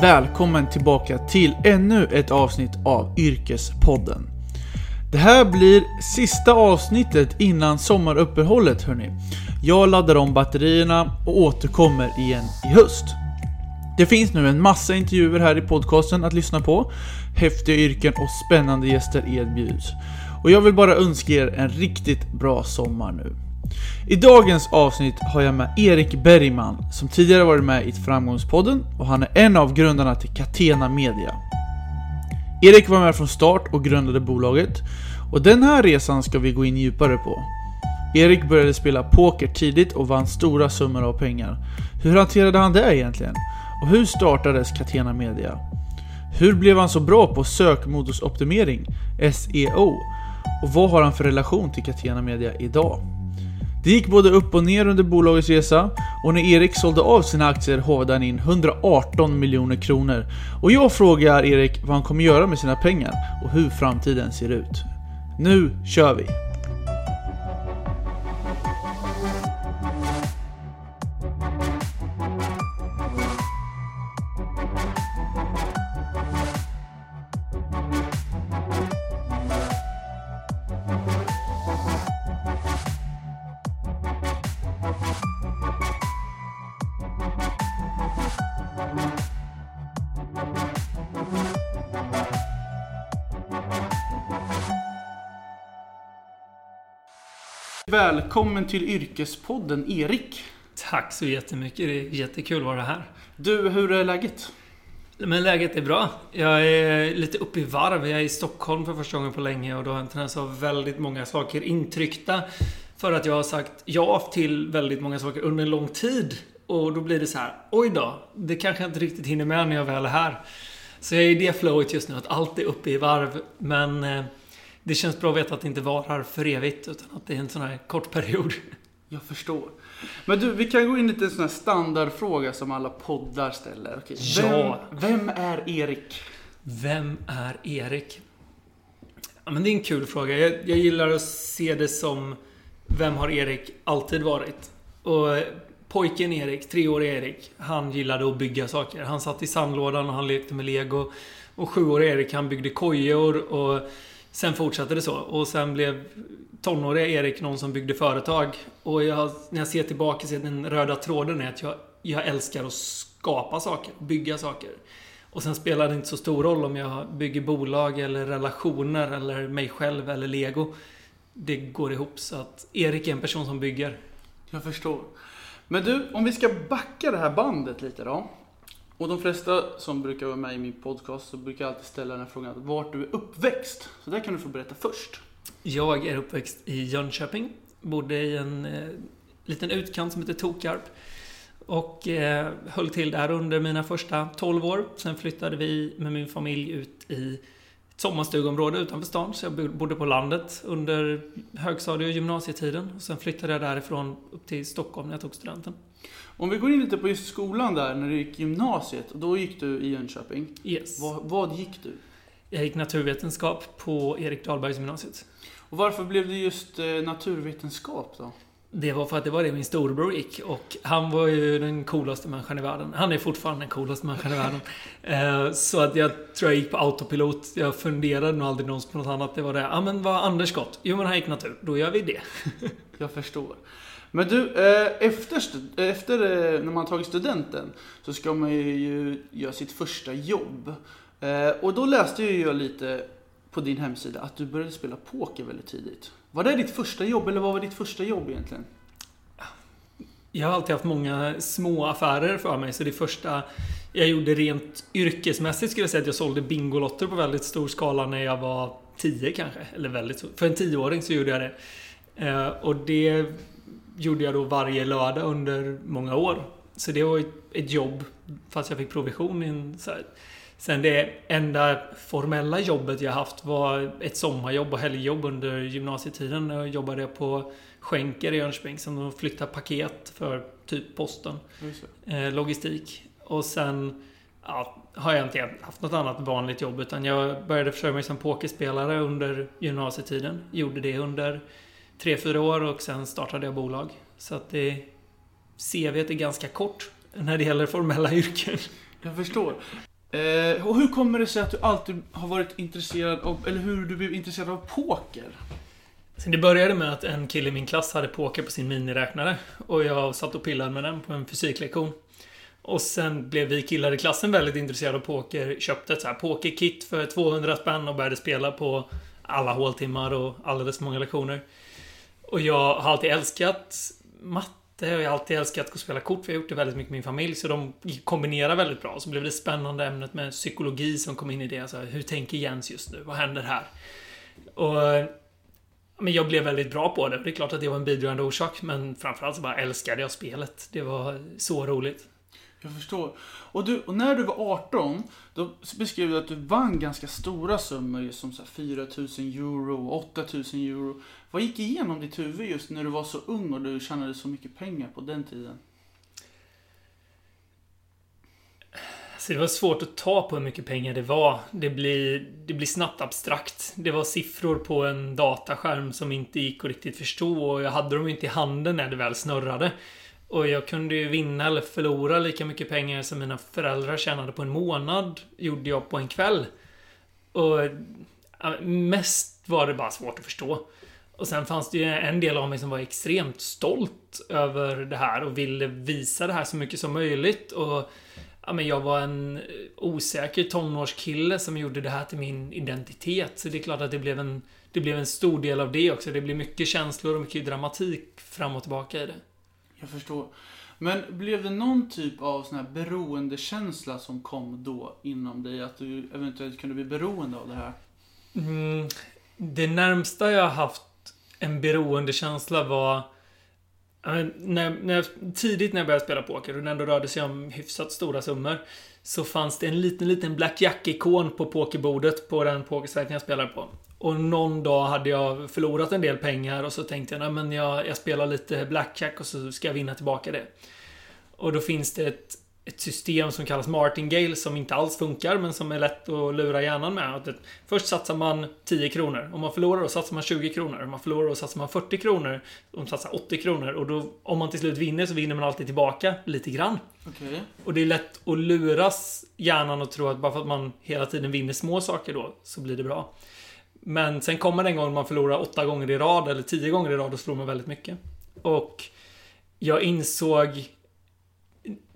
Välkommen tillbaka till ännu ett avsnitt av Yrkespodden. Det här blir sista avsnittet innan sommaruppehållet hörni. Jag laddar om batterierna och återkommer igen i höst. Det finns nu en massa intervjuer här i podcasten att lyssna på. Häftiga yrken och spännande gäster erbjuds. Och jag vill bara önska er en riktigt bra sommar nu. I dagens avsnitt har jag med Erik Bergman som tidigare varit med i Framgångspodden och han är en av grundarna till Catena Media. Erik var med från start och grundade bolaget och den här resan ska vi gå in djupare på. Erik började spela poker tidigt och vann stora summor av pengar. Hur hanterade han det egentligen? Och hur startades Catena Media? Hur blev han så bra på sökmotorsoptimering, SEO? Och vad har han för relation till Catena Media idag? Det gick både upp och ner under bolagets resa och när Erik sålde av sina aktier hovade han in 118 miljoner kronor. Och jag frågar Erik vad han kommer göra med sina pengar och hur framtiden ser ut. Nu kör vi! Välkommen till Yrkespodden Erik. Tack så jättemycket. Det är jättekul att vara här. Du, hur är läget? Men läget är bra. Jag är lite uppe i varv. Jag är i Stockholm för första gången på länge och då har jag en tendens att ha väldigt många saker intryckta. För att jag har sagt ja till väldigt många saker under en lång tid. Och då blir det så här, oj då, det kanske jag inte riktigt hinner med när jag väl är här. Så jag är i det flowet just nu, att allt är uppe i varv. Men eh, det känns bra att veta att det inte varar för evigt, utan att det är en sån här kort period. Jag förstår. Men du, vi kan gå in lite en sån här standardfråga som alla poddar ställer. Okej, Ja. Vem, vem är Erik? Vem är Erik? Ja, men det är en kul fråga. Jag, jag gillar att se det som Vem har Erik alltid varit? Och eh, pojken Erik, treåriga Erik, han gillade att bygga saker. Han satt i sandlådan och han lekte med lego. Och sjuåriga Erik, han byggde kojor och sen fortsatte det så. Och sen blev tonåriga Erik någon som byggde företag. Och jag, när jag ser tillbaka så är den röda tråden är att jag, jag älskar att skapa saker, bygga saker. Och sen spelar det inte så stor roll om jag bygger bolag eller relationer eller mig själv eller lego. Det går ihop så att Erik är en person som bygger. Jag förstår. Men du, om vi ska backa det här bandet lite då. Och de flesta som brukar vara med i min podcast så brukar jag alltid ställa den här frågan vart du är uppväxt. Så där kan du få berätta först. Jag är uppväxt i Jönköping. Bodde i en eh, liten utkant som heter Tokarp. Och eh, höll till där under mina första 12 år. Sen flyttade vi med min familj ut i ett sommarstugområde utanför stan. Så jag bodde på landet under högstadie och gymnasietiden. Och sen flyttade jag därifrån upp till Stockholm när jag tog studenten. Om vi går in lite på just skolan där, när du gick gymnasiet. Då gick du i Jönköping. Yes. Vad, vad gick du? Jag gick naturvetenskap på Erik Dahlbergs gymnasiet. Och varför blev det just eh, naturvetenskap då? Det var för att det var det min storebror gick och han var ju den coolaste människan i världen. Han är fortfarande den coolaste människan i världen. Eh, så att jag tror jag gick på autopilot. Jag funderade nog aldrig någonsin på något annat. Det var det, ja ah, men vad Anders gått? Jo men han gick natur. Då gör vi det. Jag förstår. Men du, eh, efter, eh, efter eh, när man tagit studenten så ska man ju göra sitt första jobb. Och då läste ju jag lite på din hemsida att du började spela poker väldigt tidigt. Var det ditt första jobb eller vad var ditt första jobb egentligen? Jag har alltid haft många små affärer för mig, så det första jag gjorde rent yrkesmässigt skulle jag säga att jag sålde Bingolotter på väldigt stor skala när jag var 10 kanske. Eller väldigt. För en tioåring så gjorde jag det. Och det gjorde jag då varje lördag under många år. Så det var ett, ett jobb, fast jag fick provision. i en Så här. Sen det enda formella jobbet jag haft var ett sommarjobb och helgjobb under gymnasietiden. Då jobbade jag på Schenker i Jönköping som de flyttar paket för typ posten. Eh, logistik. Och sen ja, har jag inte haft något annat vanligt jobb utan jag började försörja mig som pokerspelare under gymnasietiden. Gjorde det under tre fyra år och sen startade jag bolag. Så att det... CVt är ganska kort när det gäller formella yrken. Jag förstår. Eh, och hur kommer det sig att du alltid har varit intresserad av, eller hur du blev intresserad av poker? Så det började med att en kille i min klass hade poker på sin miniräknare. Och jag satt och pillade med den på en fysiklektion. Och sen blev vi killar i klassen väldigt intresserade av poker. Köpte ett så här pokerkit för 200 spänn och började spela på alla håltimmar och alldeles för många lektioner. Och jag har alltid älskat matte och jag har alltid älskat att spela kort. För jag har gjort det väldigt mycket med min familj. Så de kombinerar väldigt bra. Så blev det spännande ämnet med psykologi som kom in i det. Alltså, hur tänker Jens just nu? Vad händer här? Och men jag blev väldigt bra på det. Det är klart att det var en bidragande orsak, men framförallt så bara älskade jag spelet. Det var så roligt. Jag förstår. Och, du, och när du var 18, då beskrev du att du vann ganska stora summor, just som så 4 000 euro, 8 000 euro. Vad gick igenom ditt huvud just när du var så ung och du tjänade så mycket pengar på den tiden? Så det var svårt att ta på hur mycket pengar det var. Det blir, det blir snabbt abstrakt. Det var siffror på en dataskärm som inte gick att riktigt förstå och jag hade dem inte i handen när det väl snurrade. Och jag kunde ju vinna eller förlora lika mycket pengar som mina föräldrar tjänade på en månad, gjorde jag på en kväll. Och mest var det bara svårt att förstå. Och sen fanns det ju en del av mig som var extremt stolt över det här och ville visa det här så mycket som möjligt. Och ja, men jag var en osäker tonårskille som gjorde det här till min identitet. Så det är klart att det blev en, det blev en stor del av det också. Det blev mycket känslor och mycket dramatik fram och tillbaka i det. Jag förstår. Men blev det någon typ av sån här beroendekänsla som kom då inom dig? Att du eventuellt kunde bli beroende av det här? Mm, det närmsta jag haft en beroendekänsla var när, när, tidigt när jag började spela poker och det ändå rörde sig om hyfsat stora summor så fanns det en liten, liten BlackJack-ikon på pokerbordet på den pokersajten jag spelade på. Och någon dag hade jag förlorat en del pengar och så tänkte jag, nej men jag, jag spelar lite blackjack och så ska jag vinna tillbaka det. Och då finns det ett, ett system som kallas martingale som inte alls funkar men som är lätt att lura hjärnan med. Att först satsar man 10 kronor. Om man förlorar då satsar man 20 kronor. Om man förlorar då satsar man 40 kronor. Om man satsar 80 kronor. Och då, om man till slut vinner så vinner man alltid tillbaka lite grann. Okay. Och det är lätt att luras hjärnan och tro att bara för att man hela tiden vinner små saker då så blir det bra. Men sen kommer den gången man förlorar åtta gånger i rad eller tio gånger i rad, då förlorar man väldigt mycket. Och jag insåg...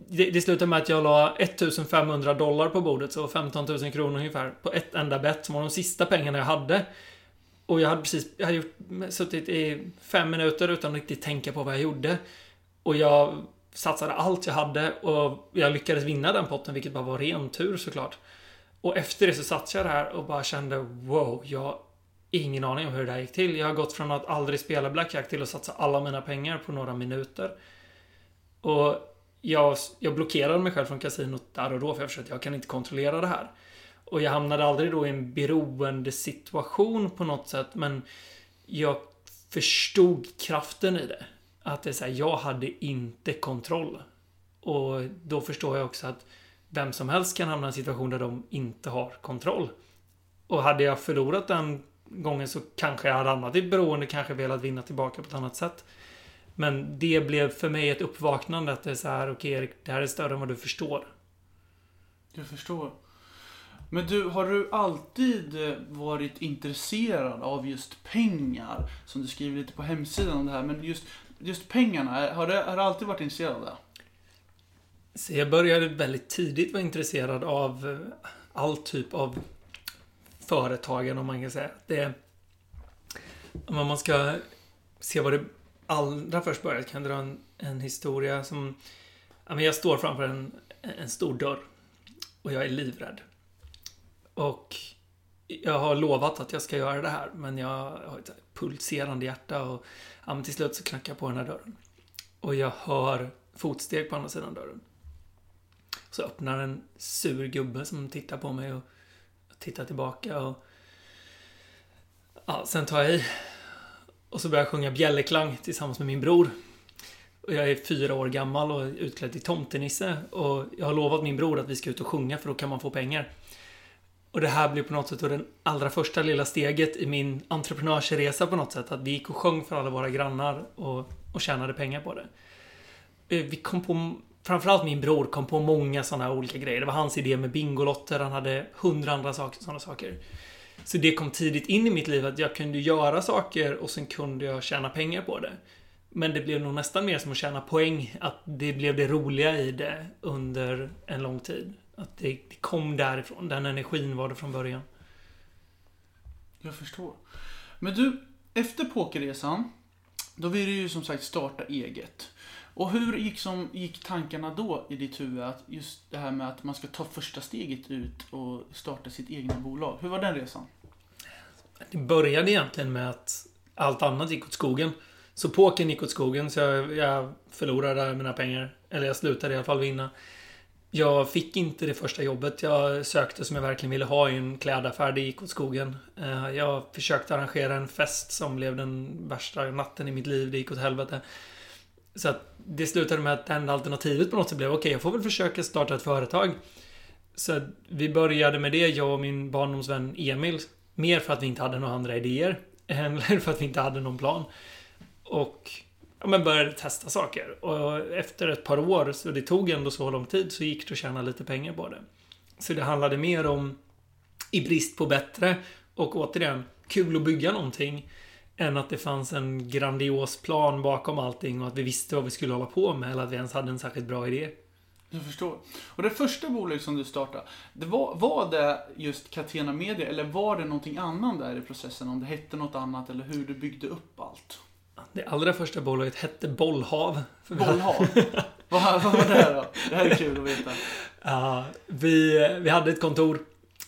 Det, det slutade med att jag la 1500 dollar på bordet, så 15 000 kronor ungefär, på ett enda bett som var de sista pengarna jag hade. Och jag hade precis jag hade gjort, suttit i fem minuter utan att riktigt tänka på vad jag gjorde. Och jag satsade allt jag hade och jag lyckades vinna den potten, vilket bara var ren tur såklart. Och efter det så satt jag där och bara kände wow, jag har ingen aning om hur det här gick till. Jag har gått från att aldrig spela Blackjack till att satsa alla mina pengar på några minuter. Och jag, jag blockerade mig själv från kasinot där och då för jag förstod att jag kan inte kontrollera det här. Och jag hamnade aldrig då i en beroende situation på något sätt men jag förstod kraften i det. Att det är så här, jag hade inte kontroll. Och då förstår jag också att vem som helst kan hamna i en situation där de inte har kontroll. Och hade jag förlorat den gången så kanske jag hade hamnat i ett beroende, kanske velat vinna tillbaka på ett annat sätt. Men det blev för mig ett uppvaknande att det är så här, okej okay, Erik, det här är större än vad du förstår. Jag förstår. Men du, har du alltid eh, varit intresserad av just pengar? Som du skriver lite på hemsidan om det här, men just, just pengarna, har du, har du alltid varit intresserad av det? Så jag började väldigt tidigt vara intresserad av eh, all typ av företagen, om man kan säga. Det, om man ska se vad det allra först börja kan jag dra en, en historia som... Jag står framför en, en stor dörr och jag är livrädd. Och jag har lovat att jag ska göra det här, men jag har ett pulserande hjärta och ja, till slut så knackar jag på den här dörren. Och jag hör fotsteg på andra sidan dörren. Så öppnar en sur gubbe som tittar på mig och tittar tillbaka och... Ja, sen tar jag i. Och så började jag sjunga bjällerklang tillsammans med min bror. Och jag är fyra år gammal och utklädd till tomtenisse. Och jag har lovat min bror att vi ska ut och sjunga för då kan man få pengar. Och det här blev på något sätt då det allra första lilla steget i min entreprenörsresa på något sätt. Att vi gick och sjöng för alla våra grannar och, och tjänade pengar på det. Eh, vi kom på framförallt min bror kom på många sådana olika grejer. Det var hans idé med Bingolotter, han hade hundra andra saker, sådana saker. Så det kom tidigt in i mitt liv att jag kunde göra saker och sen kunde jag tjäna pengar på det. Men det blev nog nästan mer som att tjäna poäng. Att det blev det roliga i det under en lång tid. Att det, det kom därifrån. Den energin var det från början. Jag förstår. Men du, efter pokerresan, då vill du ju som sagt starta eget. Och hur gick, som, gick tankarna då i ditt huvud? Att just det här med att man ska ta första steget ut och starta sitt egna bolag. Hur var den resan? Det började egentligen med att allt annat gick åt skogen. Så pokern gick åt skogen, så jag, jag förlorade mina pengar. Eller jag slutade i alla fall vinna. Jag fick inte det första jobbet jag sökte som jag verkligen ville ha i en klädaffär. Det gick åt skogen. Eh, jag försökte arrangera en fest som blev den värsta natten i mitt liv. Det gick åt helvete. Så att det slutade med att det enda alternativet på något sätt blev okej, okay, jag får väl försöka starta ett företag. Så vi började med det, jag och min barndomsvän Emil. Mer för att vi inte hade några andra idéer. Eller för att vi inte hade någon plan. Och ja, men började testa saker. Och efter ett par år, så det tog ändå så lång tid, så gick det att tjäna lite pengar på det. Så det handlade mer om, i brist på bättre, och återigen, kul att bygga någonting. Än att det fanns en grandios plan bakom allting och att vi visste vad vi skulle hålla på med eller att vi ens hade en särskilt bra idé. Jag förstår. Och det första bolaget som du startade, det var, var det just Catena Media eller var det någonting annat där i processen? Om det hette något annat eller hur du byggde upp allt? Det allra första bolaget hette Bollhav. Bollhav? vad, vad var det då? Det här är kul att veta. Ja, vi, vi hade ett kontor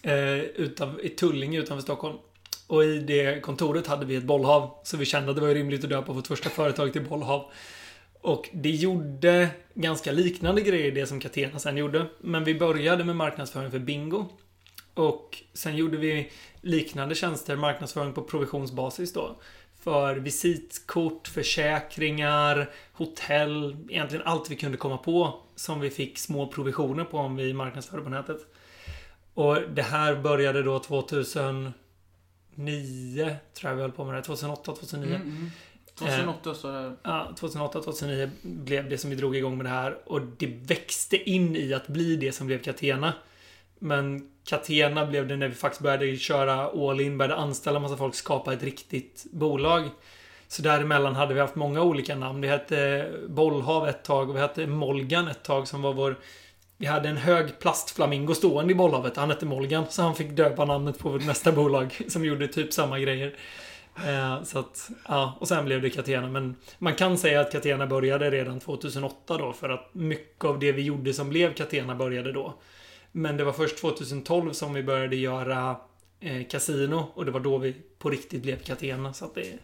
eh, utav, i Tullinge utanför Stockholm. Och i det kontoret hade vi ett bollhav. Så vi kände att det var rimligt att döpa vårt första företag till bollhav. Och det gjorde ganska liknande grejer det som Catena sen gjorde. Men vi började med marknadsföring för Bingo. Och sen gjorde vi liknande tjänster, marknadsföring på provisionsbasis då. För visitkort, försäkringar, hotell, egentligen allt vi kunde komma på som vi fick små provisioner på om vi marknadsförde på nätet. Och det här började då 2009, tror jag vi höll på med det. 2008, 2009. Mm, mm. 2008 så det Ja, 2008, 2009 blev det som vi drog igång med det här. Och det växte in i att bli det som blev Catena. Men Catena blev det när vi faktiskt började köra all in, började anställa massa folk, skapa ett riktigt bolag. Så däremellan hade vi haft många olika namn. Det hette Bollhav ett tag och vi hette Molgan ett tag som var vår... Vi hade en hög plastflamingo stående i bollhavet. Han hette Molgan, så han fick döpa namnet på vårt nästa bolag som gjorde typ samma grejer. Eh, så att, ja, och sen blev det Catena. Men man kan säga att Catena började redan 2008 då, för att mycket av det vi gjorde som blev Catena började då. Men det var först 2012 som vi började göra eh, Casino och det var då vi på riktigt blev Catena. Så att det,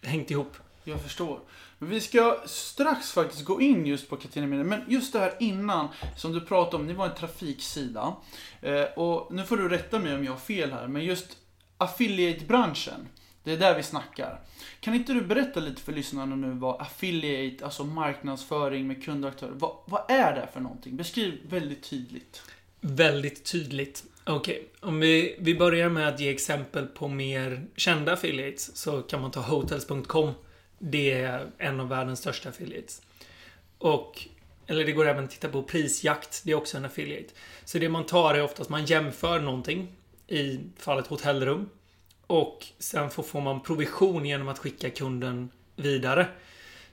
det hängt ihop. Jag förstår. Vi ska strax faktiskt gå in just på Catena Media. Men just det här innan, som du pratade om, ni var en trafiksida. Eh, och nu får du rätta mig om jag har fel här, men just affiliate-branschen. Det är där vi snackar. Kan inte du berätta lite för lyssnarna nu vad affiliate, alltså marknadsföring med kundaktörer, vad, vad är det för någonting? Beskriv väldigt tydligt. Väldigt tydligt. Okej, okay. om vi, vi börjar med att ge exempel på mer kända affiliates så kan man ta Hotels.com. Det är en av världens största affiliates. Och, eller det går även att titta på Prisjakt. Det är också en affiliate. Så det man tar är oftast man jämför någonting. I fallet hotellrum. Och sen får, man provision genom att skicka kunden vidare.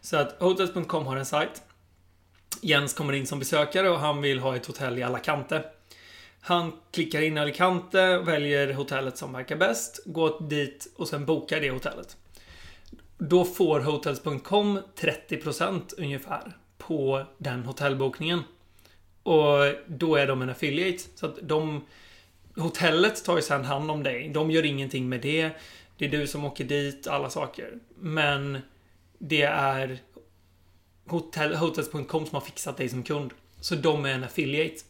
Så att Hotels.com har en sajt. Jens kommer in som besökare och han vill ha ett hotell i Alicante. Han klickar in Alicante, väljer hotellet som verkar bäst, går dit och sen bokar det hotellet. Då får Hotels.com 30% ungefär på den hotellbokningen. Och då är de en affiliate. Så att de... Hotellet tar ju sen hand om dig. De gör ingenting med det. Det är du som åker dit, alla saker. Men det är Hotels.com som har fixat dig som kund. Så de är en affiliate.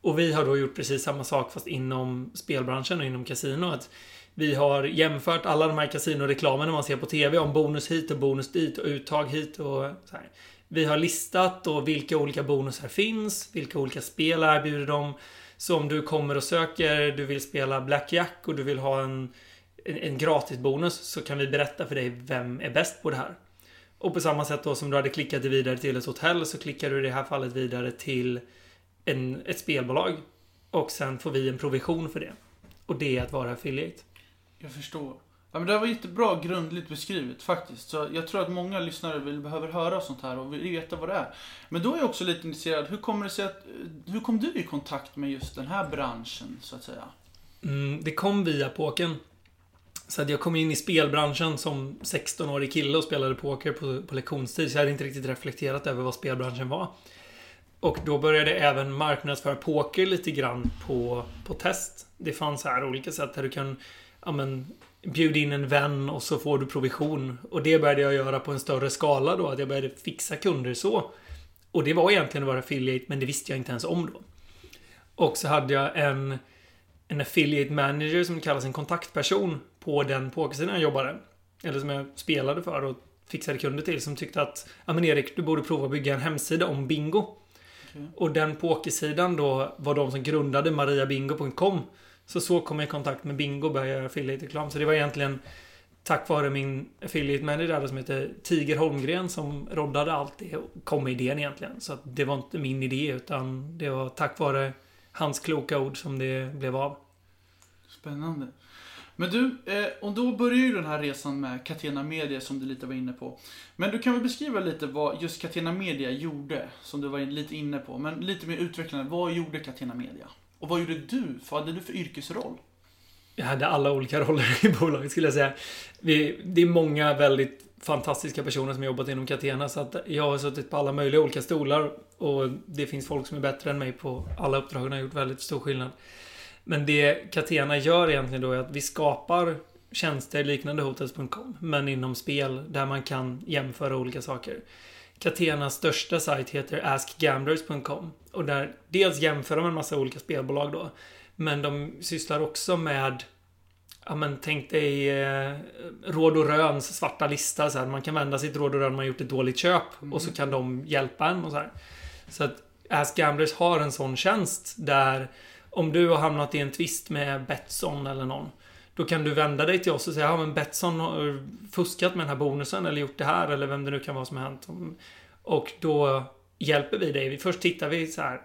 Och vi har då gjort precis samma sak fast inom spelbranschen och inom kasino. Att vi har jämfört alla de här kasinoreklamerna man ser på TV om bonus hit och bonus dit och uttag hit och så här. Vi har listat då vilka olika bonusar finns, vilka olika spel erbjuder de. Så om du kommer och söker, du vill spela Blackjack och du vill ha en, en, en gratis bonus så kan vi berätta för dig vem är bäst på det här. Och på samma sätt då som du hade klickat dig vidare till ett hotell så klickar du i det här fallet vidare till en, ett spelbolag. Och sen får vi en provision för det. Och det är att vara affiliate. Jag förstår. Ja, men det här var jättebra grundligt beskrivet faktiskt. Så jag tror att många lyssnare vill, behöver höra sånt här och vill veta vad det är. Men då är jag också lite intresserad, hur kommer det sig att, hur kom du i kontakt med just den här branschen, så att säga? Mm, det kom via pokern. Så att jag kom in i spelbranschen som 16-årig kille och spelade poker på, på lektionstid. Så jag hade inte riktigt reflekterat över vad spelbranschen var. Och då började jag även marknadsföra poker lite grann på, på test. Det fanns här olika sätt där du kan ja, men, bjuda in en vän och så får du provision. Och det började jag göra på en större skala då. Att jag började fixa kunder så. Och det var egentligen att vara affiliate, men det visste jag inte ens om då. Och så hade jag en, en affiliate manager som kallas en kontaktperson på den pokersidan jag jobbade. Eller som jag spelade för och fixade kunder till. Som tyckte att, ja men Erik, du borde prova att bygga en hemsida om bingo. Okay. Och den pokersidan då var de som grundade mariabingo.com. Så så kom jag i kontakt med Bingo och började göra affiliate-reklam. Så det var egentligen tack vare min affiliate manager som heter Tiger Holmgren som roddade allt det och kom med idén egentligen. Så att det var inte min idé utan det var tack vare hans kloka ord som det blev av. Spännande. Men du, eh, och då börjar ju den här resan med Catena Media som du lite var inne på. Men du kan väl beskriva lite vad just Catena Media gjorde, som du var lite inne på. Men lite mer utvecklande, vad gjorde Catena Media? Och vad gjorde du? Vad hade du för yrkesroll? Jag hade alla olika roller i bolaget skulle jag säga. Vi, det är många väldigt fantastiska personer som jobbat inom Catena så att jag har suttit på alla möjliga olika stolar och det finns folk som är bättre än mig på alla uppdragen och har gjort väldigt stor skillnad. Men det Catena gör egentligen då är att vi skapar tjänster liknande Hotels.com men inom spel där man kan jämföra olika saker. Catenas största sajt heter askgamblers.com och där dels jämför de en massa olika spelbolag då men de sysslar också med Ja men tänk dig eh, Råd och Röns svarta lista så här. Man kan vända sitt Råd och Rön om man gjort ett dåligt köp mm. och så kan de hjälpa en och så här. Så att Ask Gamblers har en sån tjänst där om du har hamnat i en twist med Betsson eller någon då kan du vända dig till oss och säga ja men Betsson har eh, fuskat med den här bonusen eller gjort det här eller vem det nu kan vara som har hänt. Mm. Och då hjälper vi dig. Först tittar vi så här.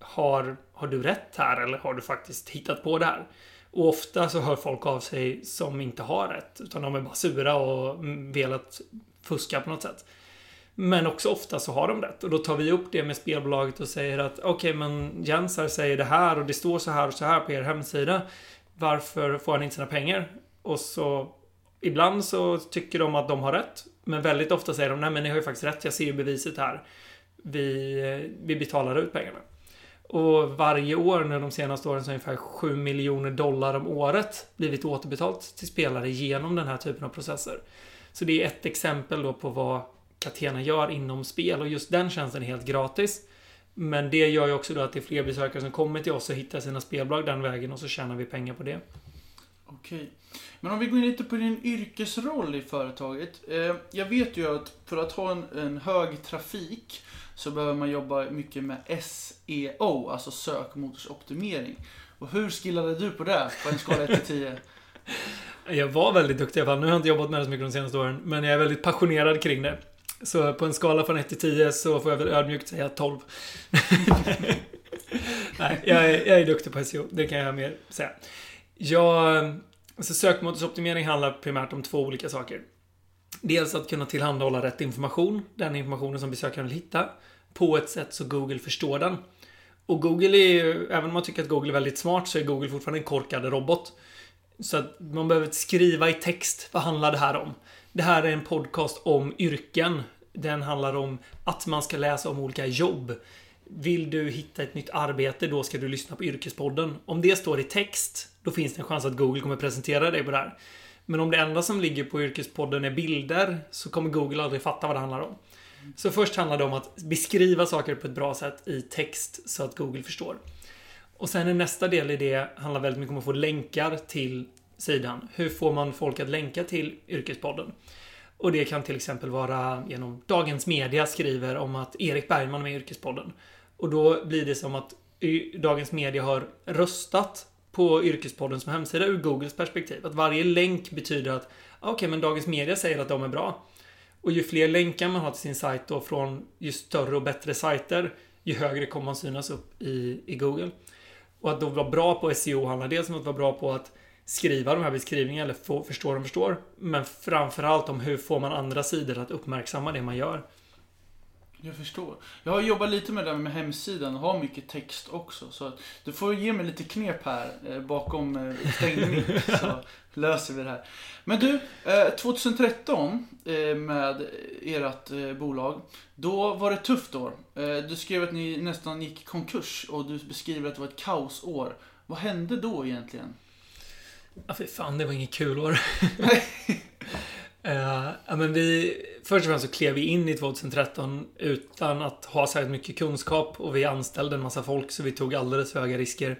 Har, har du rätt här eller har du faktiskt hittat på det här? Och ofta så hör folk av sig som inte har rätt. Utan de är bara sura och mm, velat fuska på något sätt. Men också ofta så har de rätt. Och då tar vi upp det med spelbolaget och säger att okej, okay, men Jens här säger det här och det står så här och så här på er hemsida. Varför får han inte sina pengar? Och så ibland så tycker de att de har rätt. Men väldigt ofta säger de nej men ni har ju faktiskt rätt. Jag ser ju beviset här. Vi, vi betalar ut pengarna. Och varje år nu de senaste åren så har ungefär 7 miljoner dollar om året blivit återbetalt till spelare genom den här typen av processer. Så det är ett exempel då på vad Catena gör inom spel och just den tjänsten är helt gratis. Men det gör ju också då att det är fler besökare som kommer till oss och hittar sina spelbolag den vägen och så tjänar vi pengar på det. Okej. Men om vi går in lite på din yrkesroll i företaget. Eh, jag vet ju att för att ha en, en hög trafik så behöver man jobba mycket med SEO, alltså sökmotorsoptimering. Och hur skillade du på det på en skala 1 till 10? Jag var väldigt duktig i alla fall. Nu har jag inte jobbat med det så mycket de senaste åren. Men jag är väldigt passionerad kring det. Så på en skala från 1 till 10 så får jag väl ödmjukt säga 12. Nej, jag är, jag är duktig på SEO. Det kan jag mer säga. Jag, alltså sökmotorsoptimering handlar primärt om två olika saker. Dels att kunna tillhandahålla rätt information, den informationen som besökaren vill hitta, på ett sätt så Google förstår den. Och Google är ju, även om man tycker att Google är väldigt smart, så är Google fortfarande en korkad robot. Så att man behöver skriva i text, vad handlar det här om? Det här är en podcast om yrken. Den handlar om att man ska läsa om olika jobb. Vill du hitta ett nytt arbete, då ska du lyssna på Yrkespodden. Om det står i text, då finns det en chans att Google kommer presentera dig på det här. Men om det enda som ligger på Yrkespodden är bilder, så kommer Google aldrig fatta vad det handlar om. Så först handlar det om att beskriva saker på ett bra sätt i text så att Google förstår. Och sen är nästa del i det handlar väldigt mycket om att få länkar till sidan. Hur får man folk att länka till Yrkespodden? Och det kan till exempel vara genom Dagens Media skriver om att Erik Bergman är med i Yrkespodden. Och då blir det som att Dagens Media har röstat på Yrkespodden som hemsida ur Googles perspektiv. Att varje länk betyder att ah, okej, okay, men Dagens Media säger att de är bra. Och ju fler länkar man har till sin sajt då från ju större och bättre sajter, ju högre kommer man synas upp i, i Google. Och att då vara bra på SEO handlar dels om att vara bra på att skriva de här beskrivningarna eller få, förstå de förstår. Men framförallt om hur får man andra sidor att uppmärksamma det man gör. Jag förstår. Jag har jobbat lite med det där med hemsidan och har mycket text också. Så du får ge mig lite knep här eh, bakom eh, stängd mick så löser vi det här. Men du, eh, 2013 eh, med ert eh, bolag. Då var det ett tufft år. Eh, du skrev att ni nästan gick i konkurs och du beskriver att det var ett kaosår. Vad hände då egentligen? Ja, för fan, det var inget kul år. Uh, ja, men vi, först och främst så klev vi in i 2013 utan att ha särskilt mycket kunskap och vi anställde en massa folk så vi tog alldeles för höga risker.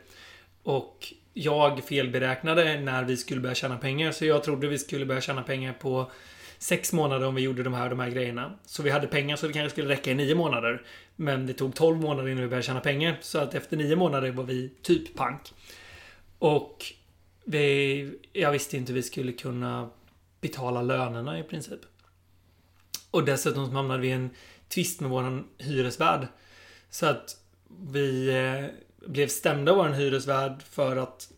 Och jag felberäknade när vi skulle börja tjäna pengar så jag trodde vi skulle börja tjäna pengar på sex månader om vi gjorde de här de här grejerna. Så vi hade pengar så det kanske skulle räcka i nio månader. Men det tog tolv månader innan vi började tjäna pengar. Så att efter nio månader var vi typ pank. Och vi, jag visste inte vi skulle kunna betala lönerna i princip. Och dessutom hamnade vi i en tvist med våran hyresvärd. Så att vi eh, blev stämda av vår hyresvärd för att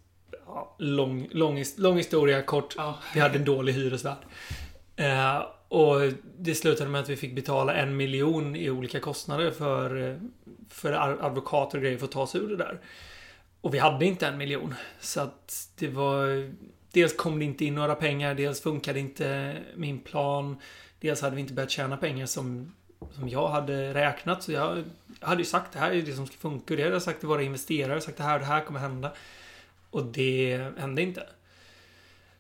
ja, lång, lång, lång historia kort. Ja. Vi hade en dålig hyresvärd. Eh, och det slutade med att vi fick betala en miljon i olika kostnader för, eh, för advokater och grejer för att ta oss ur det där. Och vi hade inte en miljon. Så att det var dels kom det inte in några pengar, dels funkade inte min plan. Dels hade vi inte börjat tjäna pengar som, som jag hade räknat. Så jag, jag hade ju sagt det här är det som ska funka. Och det hade jag sagt till våra investerare. Sagt det här och det här kommer hända. Och det hände inte.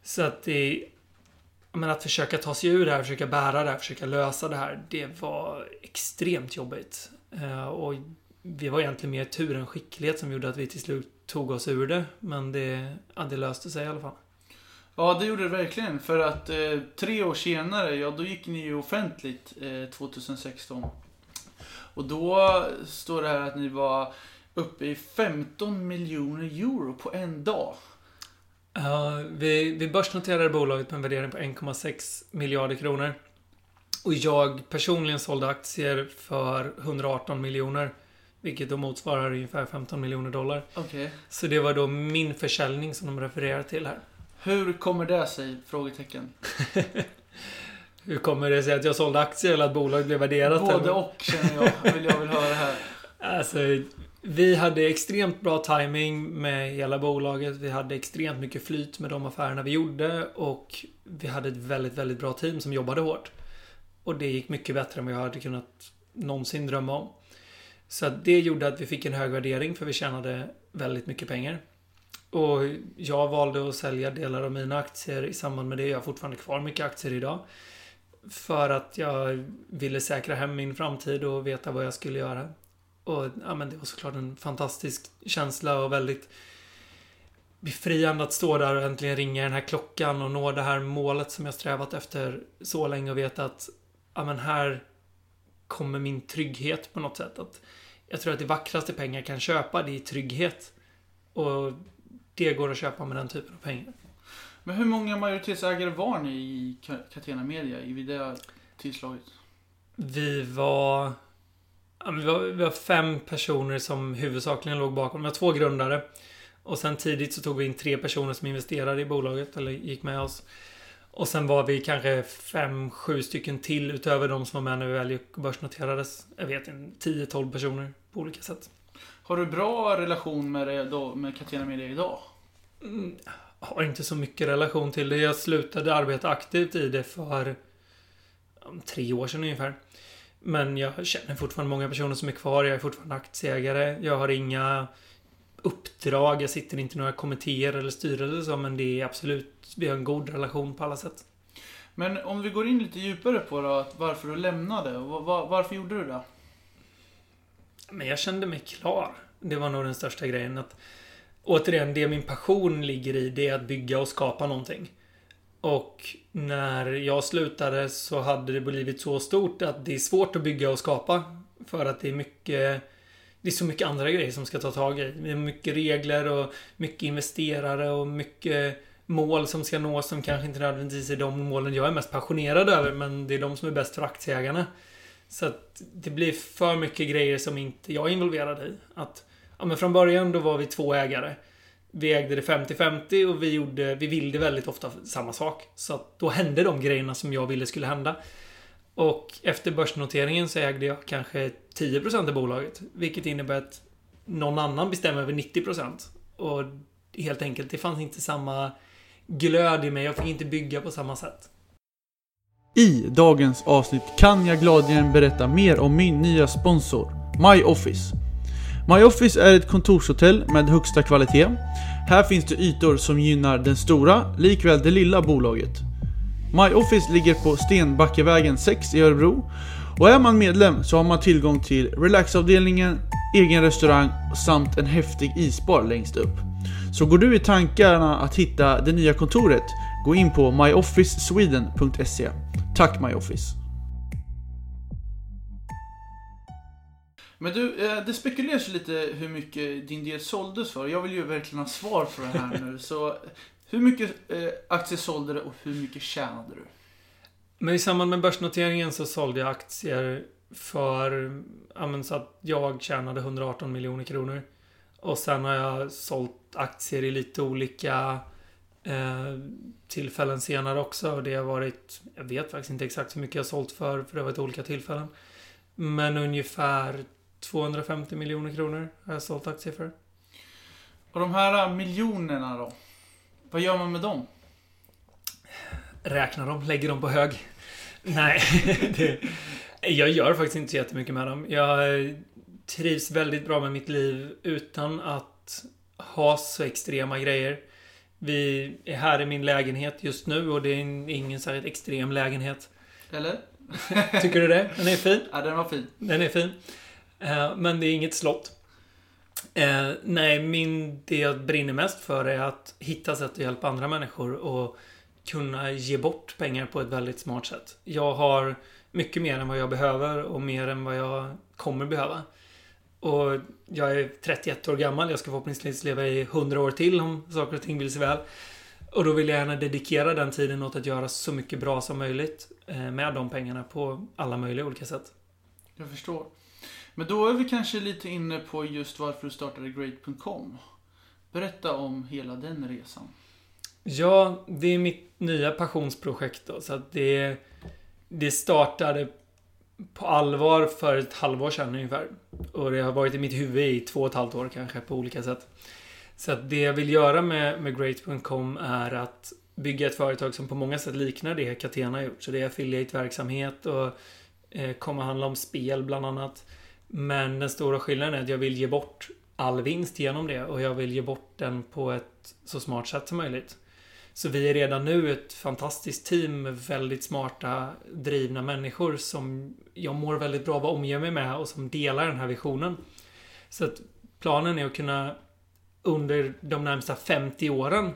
Så att det... Men att försöka ta sig ur det här, försöka bära det här, försöka lösa det här. Det var extremt jobbigt. Eh, och vi var egentligen mer tur än skicklighet som gjorde att vi till slut tog oss ur det. Men det, ja, det löste sig i alla fall. Ja, det gjorde det verkligen. För att eh, tre år senare, ja då gick ni ju offentligt eh, 2016. Och då står det här att ni var uppe i 15 miljoner euro på en dag. Ja, vi, vi börsnoterade bolaget med en värdering på 1,6 miljarder kronor. Och jag personligen sålde aktier för 118 miljoner. Vilket då motsvarar ungefär 15 miljoner dollar. Okay. Så det var då min försäljning som de refererar till här. Hur kommer det sig? Frågetecken. Hur kommer det sig att jag sålde aktier eller att bolaget blev värderat? Både eller? och känner jag, vill jag vill höra här. Alltså, vi hade extremt bra timing med hela bolaget. Vi hade extremt mycket flyt med de affärerna vi gjorde och vi hade ett väldigt, väldigt bra team som jobbade hårt. Och det gick mycket bättre än vad jag hade kunnat någonsin drömma om. Så det gjorde att vi fick en hög värdering för vi tjänade väldigt mycket pengar. Och jag valde att sälja delar av mina aktier i samband med det. Jag har fortfarande kvar mycket aktier idag. För att jag ville säkra hem min framtid och veta vad jag skulle göra. Och ja, men det var såklart en fantastisk känsla och väldigt befriande att stå där och äntligen ringa den här klockan och nå det här målet som jag strävat efter så länge och veta att ja, men här kommer min trygghet på något sätt. Att jag tror att det vackraste pengar kan köpa, det är trygghet. Och det går att köpa med den typen av pengar. Men hur många majoritetsägare var ni i Catena Media vid det tillslaget? Vi var... vi var, vi var fem personer som huvudsakligen låg bakom. Vi var två grundare. Och sen tidigt så tog vi in tre personer som investerade i bolaget, eller gick med oss. Och sen var vi kanske fem, sju stycken till utöver de som var med när vi väl börsnoterades. Jag vet inte, 10-12 personer på olika sätt. Har du bra relation med, det då, med Catena Media idag? Mm, har inte så mycket relation till det. Jag slutade arbeta aktivt i det för tre år sedan ungefär. Men jag känner fortfarande många personer som är kvar. Jag är fortfarande aktieägare. Jag har inga uppdrag. Jag sitter inte i några kommittéer eller styrelser så, men det är absolut, vi har en god relation på alla sätt. Men om vi går in lite djupare på då, varför du lämnade. Var, varför gjorde du det? Men jag kände mig klar. Det var nog den största grejen. Att, återigen, det min passion ligger i, det är att bygga och skapa någonting. Och när jag slutade så hade det blivit så stort att det är svårt att bygga och skapa. För att det är mycket det är så mycket andra grejer som ska ta tag i. Det är mycket regler och mycket investerare och mycket mål som ska nås som kanske inte nödvändigtvis är de målen jag är mest passionerad över, men det är de som är bäst för aktieägarna. Så att det blir för mycket grejer som inte jag är involverad i. Att, ja men från början då var vi två ägare. Vi ägde det 50-50 och vi, gjorde, vi ville väldigt ofta samma sak. Så att då hände de grejerna som jag ville skulle hända. Och efter börsnoteringen så ägde jag kanske 10% av bolaget. Vilket innebär att någon annan bestämmer över 90%. Och helt enkelt, det fanns inte samma glöd i mig. Jag fick inte bygga på samma sätt. I dagens avsnitt kan jag gladeligen berätta mer om min nya sponsor, MyOffice. MyOffice är ett kontorshotell med högsta kvalitet. Här finns det ytor som gynnar den stora, likväl det lilla bolaget. MyOffice ligger på Stenbackevägen 6 i Örebro och är man medlem så har man tillgång till relaxavdelningen, egen restaurang samt en häftig isbar längst upp. Så går du i tankarna att hitta det nya kontoret, gå in på myofficesweden.se. Tack MyOffice! Men du, eh, det spekuleras lite hur mycket din del såldes för. Jag vill ju verkligen ha svar på det här nu. Så hur mycket eh, aktier sålde du och hur mycket tjänade du? Men i samband med börsnoteringen så sålde jag aktier för, ja så att jag tjänade 118 miljoner kronor. Och sen har jag sålt aktier i lite olika eh, tillfällen senare också. Och det har varit, jag vet faktiskt inte exakt hur mycket jag har sålt för, för det har varit olika tillfällen. Men ungefär 250 miljoner kronor har jag sålt aktier för. Och de här miljonerna då? Vad gör man med dem? Räknar dem, lägger dem på hög. Nej, det, jag gör faktiskt inte så jättemycket med dem. Jag trivs väldigt bra med mitt liv utan att ha så extrema grejer. Vi är här i min lägenhet just nu och det är ingen särskilt extrem lägenhet. Eller? Tycker du det? Den är fin. Ja, den var fin. Den är fin. Eh, men det är inget slott. Eh, nej, min, det jag brinner mest för är att hitta sätt att hjälpa andra människor och kunna ge bort pengar på ett väldigt smart sätt. Jag har mycket mer än vad jag behöver och mer än vad jag kommer behöva. Och jag är 31 år gammal. Jag ska förhoppningsvis leva i 100 år till om saker och ting vill sig väl. Och då vill jag gärna dedikera den tiden åt att göra så mycket bra som möjligt eh, med de pengarna på alla möjliga olika sätt. Jag förstår. Men då är vi kanske lite inne på just varför du startade Great.com. Berätta om hela den resan. Ja, det är mitt nya passionsprojekt då. Så att det, det startade på allvar för ett halvår sedan ungefär. Och det har varit i mitt huvud i två och ett halvt år kanske på olika sätt. Så att det jag vill göra med, med Great.com är att bygga ett företag som på många sätt liknar det Catena har gjort. Så det är affiliate-verksamhet och eh, kommer handla om spel bland annat. Men den stora skillnaden är att jag vill ge bort all vinst genom det och jag vill ge bort den på ett så smart sätt som möjligt. Så vi är redan nu ett fantastiskt team med väldigt smarta, drivna människor som jag mår väldigt bra av att omge mig med och som delar den här visionen. Så att planen är att kunna under de närmsta 50 åren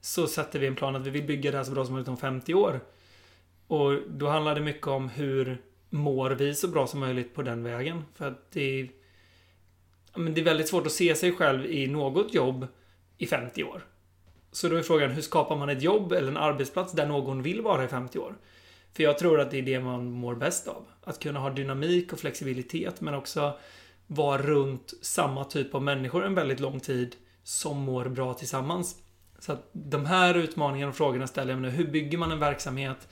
så sätter vi en plan att vi vill bygga det här så bra som möjligt om 50 år. Och då handlar det mycket om hur mår vi så bra som möjligt på den vägen. För att det är, men det är väldigt svårt att se sig själv i något jobb i 50 år. Så då är frågan, hur skapar man ett jobb eller en arbetsplats där någon vill vara i 50 år? För jag tror att det är det man mår bäst av. Att kunna ha dynamik och flexibilitet men också vara runt samma typ av människor en väldigt lång tid som mår bra tillsammans. Så att de här utmaningarna och frågorna ställer jag mig nu. Hur bygger man en verksamhet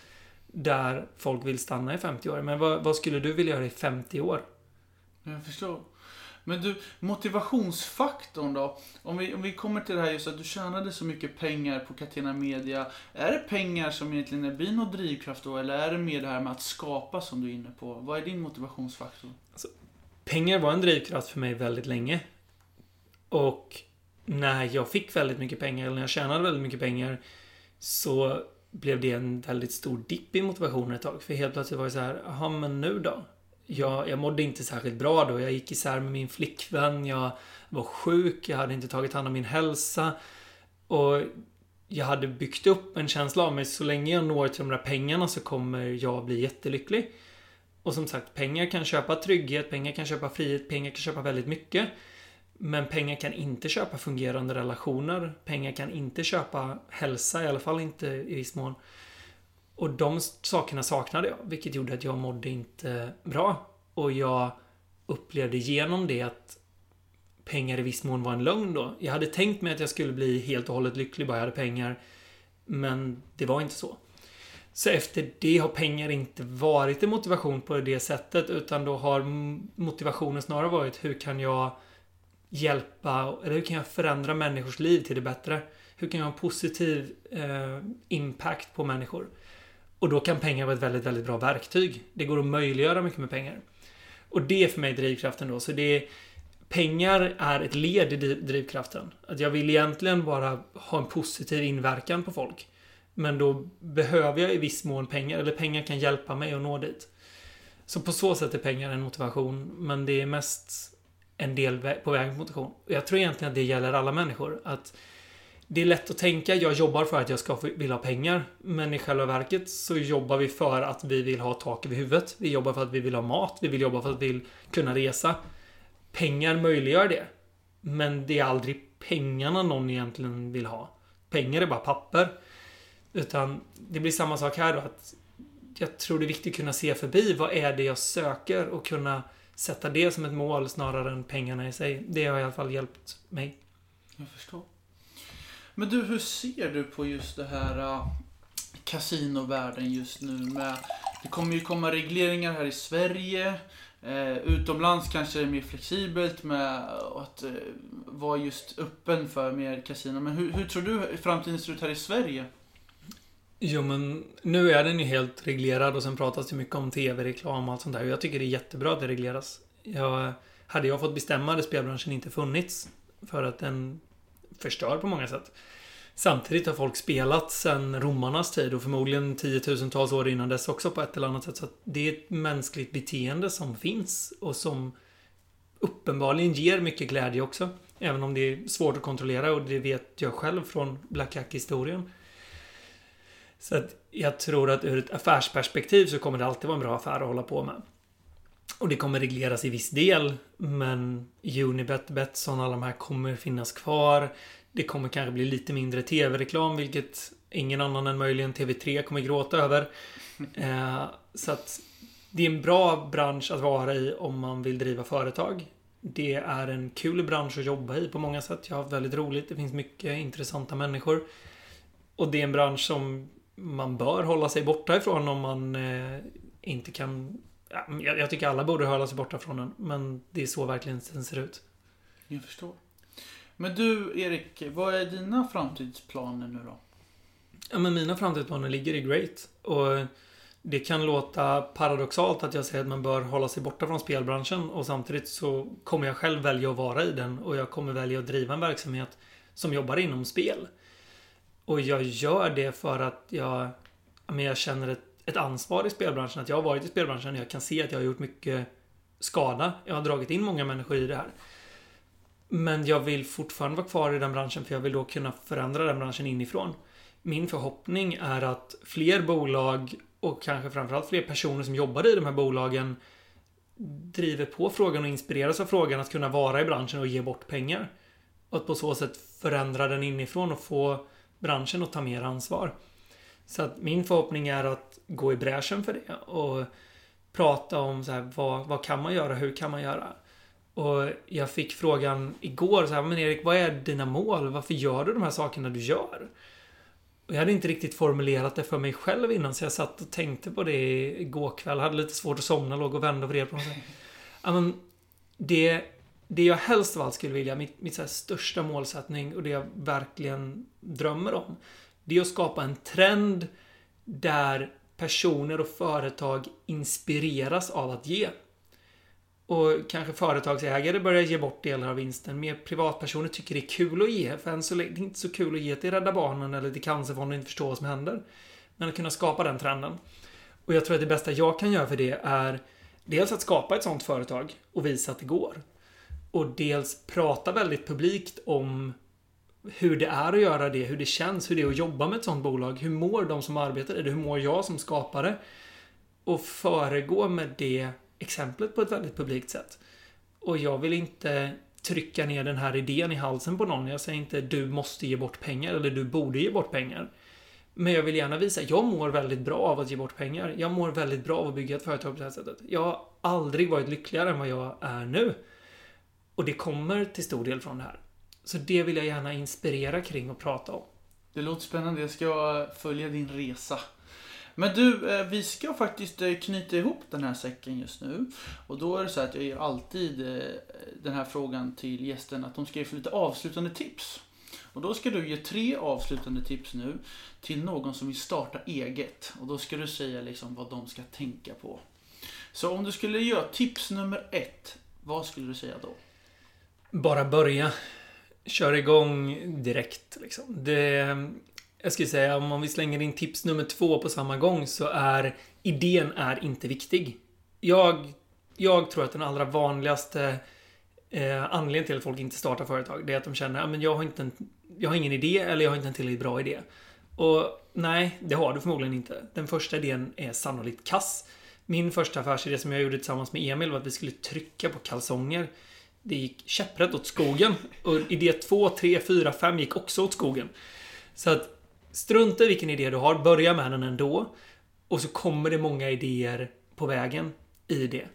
där folk vill stanna i 50 år? Men vad, vad skulle du vilja göra i 50 år? Jag förstår. Men du, motivationsfaktorn då? Om vi, om vi kommer till det här just att du tjänade så mycket pengar på Catena Media. Är det pengar som egentligen blir någon drivkraft då? Eller är det mer det här med att skapa som du är inne på? Vad är din motivationsfaktor? Alltså, pengar var en drivkraft för mig väldigt länge. Och när jag fick väldigt mycket pengar, eller när jag tjänade väldigt mycket pengar, så blev det en väldigt stor dipp i motivationen ett tag. För helt plötsligt var det så här, jaha men nu då? Jag, jag mådde inte särskilt bra då. Jag gick isär med min flickvän. Jag var sjuk. Jag hade inte tagit hand om min hälsa. Och jag hade byggt upp en känsla av mig. Så länge jag når till de där pengarna så kommer jag bli jättelycklig. Och som sagt, pengar kan köpa trygghet, pengar kan köpa frihet, pengar kan köpa väldigt mycket. Men pengar kan inte köpa fungerande relationer. Pengar kan inte köpa hälsa, i alla fall inte i viss mån. Och de sakerna saknade jag, vilket gjorde att jag mådde inte bra. Och jag upplevde genom det att pengar i viss mån var en lögn då. Jag hade tänkt mig att jag skulle bli helt och hållet lycklig bara jag hade pengar. Men det var inte så. Så efter det har pengar inte varit en motivation på det sättet utan då har motivationen snarare varit hur kan jag hjälpa, eller hur kan jag förändra människors liv till det bättre? Hur kan jag ha en positiv eh, impact på människor? Och då kan pengar vara ett väldigt, väldigt bra verktyg. Det går att möjliggöra mycket med pengar. Och det är för mig drivkraften då. Så det är, pengar är ett led i drivkraften. Att jag vill egentligen bara ha en positiv inverkan på folk. Men då behöver jag i viss mån pengar, eller pengar kan hjälpa mig att nå dit. Så på så sätt är pengar en motivation, men det är mest en del på vägen mot motivation. Jag tror egentligen att det gäller alla människor. Att det är lätt att tänka, jag jobbar för att jag ska vilja ha pengar. Men i själva verket så jobbar vi för att vi vill ha tak över huvudet. Vi jobbar för att vi vill ha mat. Vi vill jobba för att vi vill kunna resa. Pengar möjliggör det. Men det är aldrig pengarna någon egentligen vill ha. Pengar är bara papper. Utan det blir samma sak här då. Att jag tror det är viktigt att kunna se förbi. Vad är det jag söker? Och kunna sätta det som ett mål snarare än pengarna i sig. Det har i alla fall hjälpt mig. Jag förstår. Men du, hur ser du på just det här äh, uh, kasinovärlden just nu med Det kommer ju komma regleringar här i Sverige. Eh, utomlands kanske det är mer flexibelt med att eh, vara just öppen för mer kasino. Men hur, hur tror du framtiden ser ut här i Sverige? Jo, men nu är den ju helt reglerad och sen pratas det mycket om tv-reklam och allt sånt där. Jag tycker det är jättebra att det regleras. Jag, hade jag fått bestämma hade spelbranschen inte funnits. För att den förstör på många sätt. Samtidigt har folk spelat sedan romarnas tid och förmodligen tiotusentals år innan dess också på ett eller annat sätt. Så det är ett mänskligt beteende som finns och som uppenbarligen ger mycket glädje också. Även om det är svårt att kontrollera och det vet jag själv från Black Jack-historien. Så att jag tror att ur ett affärsperspektiv så kommer det alltid vara en bra affär att hålla på med. Och det kommer regleras i viss del, men Unibet, Betsson, alla de här kommer finnas kvar. Det kommer kanske bli lite mindre tv-reklam, vilket ingen annan än möjligen TV3 kommer gråta över. Eh, så att det är en bra bransch att vara i om man vill driva företag. Det är en kul bransch att jobba i på många sätt. Jag har haft väldigt roligt. Det finns mycket intressanta människor. Och det är en bransch som man bör hålla sig borta ifrån om man eh, inte kan... Ja, jag, jag, tycker alla borde hålla sig borta från den. Men det är så verkligen den ser ut. Jag förstår. Men du, Erik, vad är dina framtidsplaner nu då? Ja, men mina framtidsplaner ligger i Great. Och det kan låta paradoxalt att jag säger att man bör hålla sig borta från spelbranschen och samtidigt så kommer jag själv välja att vara i den och jag kommer välja att driva en verksamhet som jobbar inom spel. Och jag gör det för att jag, men jag känner ett, ett ansvar i spelbranschen. Att jag har varit i spelbranschen och jag kan se att jag har gjort mycket skada. Jag har dragit in många människor i det här. Men jag vill fortfarande vara kvar i den branschen för jag vill då kunna förändra den branschen inifrån. Min förhoppning är att fler bolag och kanske framförallt fler personer som jobbar i de här bolagen driver på frågan och inspireras av frågan att kunna vara i branschen och ge bort pengar. Och att på så sätt förändra den inifrån och få branschen att ta mer ansvar. Så att min förhoppning är att gå i bräschen för det och prata om så här, vad, vad kan man göra, hur kan man göra? Och jag fick frågan igår så här, men Erik, vad är dina mål? Varför gör du de här sakerna du gör? Och jag hade inte riktigt formulerat det för mig själv innan, så jag satt och tänkte på det igår kväll. Jag hade lite svårt att somna, låg och vände och vred på något sätt. Ja, men det det jag helst av allt skulle vilja, mitt, mitt så största målsättning och det jag verkligen drömmer om, det är att skapa en trend där personer och företag inspireras av att ge. Och kanske företagsägare börjar ge bort delar av vinsten. Mer privatpersoner tycker det är kul att ge. För än så länge, det är inte så kul att ge till Rädda Barnen eller till Cancerfonden och inte förstå vad som händer. Men att kunna skapa den trenden. Och jag tror att det bästa jag kan göra för det är dels att skapa ett sånt företag och visa att det går och dels prata väldigt publikt om hur det är att göra det, hur det känns, hur det är att jobba med ett sånt bolag. Hur mår de som arbetar i det? Hur mår jag som skapare? Och föregå med det exemplet på ett väldigt publikt sätt. Och jag vill inte trycka ner den här idén i halsen på någon. Jag säger inte du måste ge bort pengar eller du borde ge bort pengar. Men jag vill gärna visa, jag mår väldigt bra av att ge bort pengar. Jag mår väldigt bra av att bygga ett företag på det här sättet. Jag har aldrig varit lyckligare än vad jag är nu. Och det kommer till stor del från det här. Så det vill jag gärna inspirera kring och prata om. Det låter spännande. Jag ska följa din resa. Men du, eh, vi ska faktiskt eh, knyta ihop den här säcken just nu. Och då är det så att jag ger alltid eh, den här frågan till gästen att de ska ge för lite avslutande tips. Och då ska du ge tre avslutande tips nu till någon som vill starta eget. Och då ska du säga liksom vad de ska tänka på. Så om du skulle göra tips nummer ett, vad skulle du säga då? Bara börja. Kör igång direkt. Liksom. Det, jag skulle säga om vi slänger in tips nummer två på samma gång så är idén är inte viktig. Jag, jag tror att den allra vanligaste eh, anledningen till att folk inte startar företag det är att de känner att jag, har inte en, jag har ingen idé eller jag har inte en tillräckligt bra idé. Och nej, det har du förmodligen inte. Den första idén är sannolikt kass. Min första affärsidé som jag gjorde tillsammans med Emil var att vi skulle trycka på kalsonger. Det gick käpprätt åt skogen. Och idé 2, 3, 4, 5 gick också åt skogen. Så att strunta i vilken idé du har, börja med den ändå. Och så kommer det många idéer på vägen i det.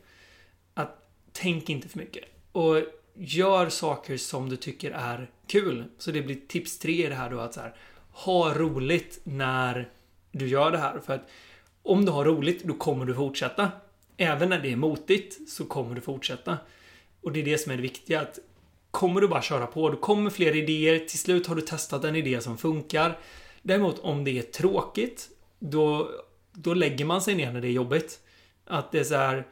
Att tänk inte för mycket. Och gör saker som du tycker är kul. Så det blir tips tre i det här då att så här, ha roligt när du gör det här. För att om du har roligt, då kommer du fortsätta. Även när det är motigt så kommer du fortsätta. Och det är det som är det viktiga. Att kommer du bara köra på, då kommer fler idéer. Till slut har du testat en idé som funkar. Däremot om det är tråkigt, då, då lägger man sig ner när det är jobbigt. Att det är så här...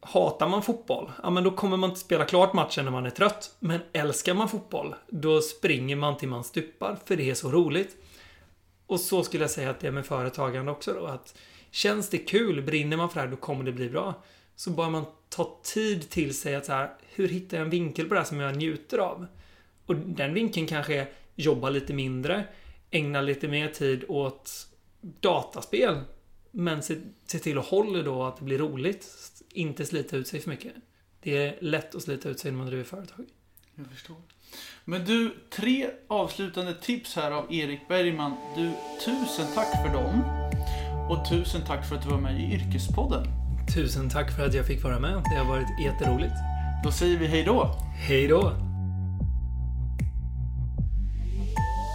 Hatar man fotboll, ja men då kommer man inte spela klart matchen när man är trött. Men älskar man fotboll, då springer man till man stupar, för det är så roligt. Och så skulle jag säga att det är med företagande också då. Att känns det kul, brinner man för det här, då kommer det bli bra. Så bör man ta tid till sig att så här, hur hittar jag en vinkel på det här som jag njuter av? Och den vinkeln kanske är jobba lite mindre, ägna lite mer tid åt dataspel. Men se, se till att hålla då att det blir roligt. Inte slita ut sig för mycket. Det är lätt att slita ut sig när man driver företag. Jag förstår. Men du, tre avslutande tips här av Erik Bergman. Du, tusen tack för dem. Och tusen tack för att du var med i Yrkespodden. Tusen tack för att jag fick vara med. Det har varit jätteroligt. Då säger vi hej då. Hej då.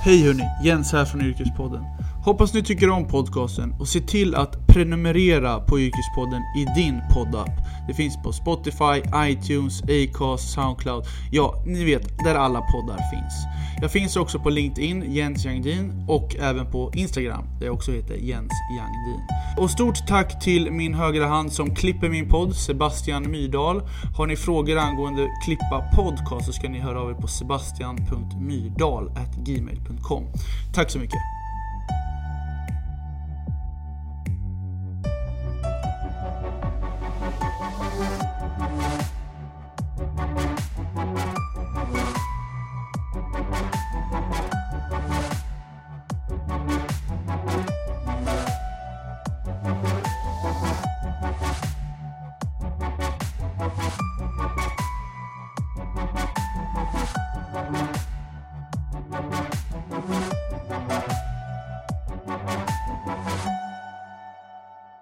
Hej hörni, Jens här från Yrkespodden. Hoppas ni tycker om podcasten och se till att prenumerera på Yrkespodden i din poddapp. Det finns på Spotify, iTunes, Acast, Soundcloud. Ja, ni vet, där alla poddar finns. Jag finns också på LinkedIn, Jens Jangdin, och även på Instagram, där jag också heter Jens Jangdin. Och stort tack till min högra hand som klipper min podd, Sebastian Myrdal. Har ni frågor angående klippa podcast så ska ni höra av er på sebastian.myrdal.gmail.com. Tack så mycket!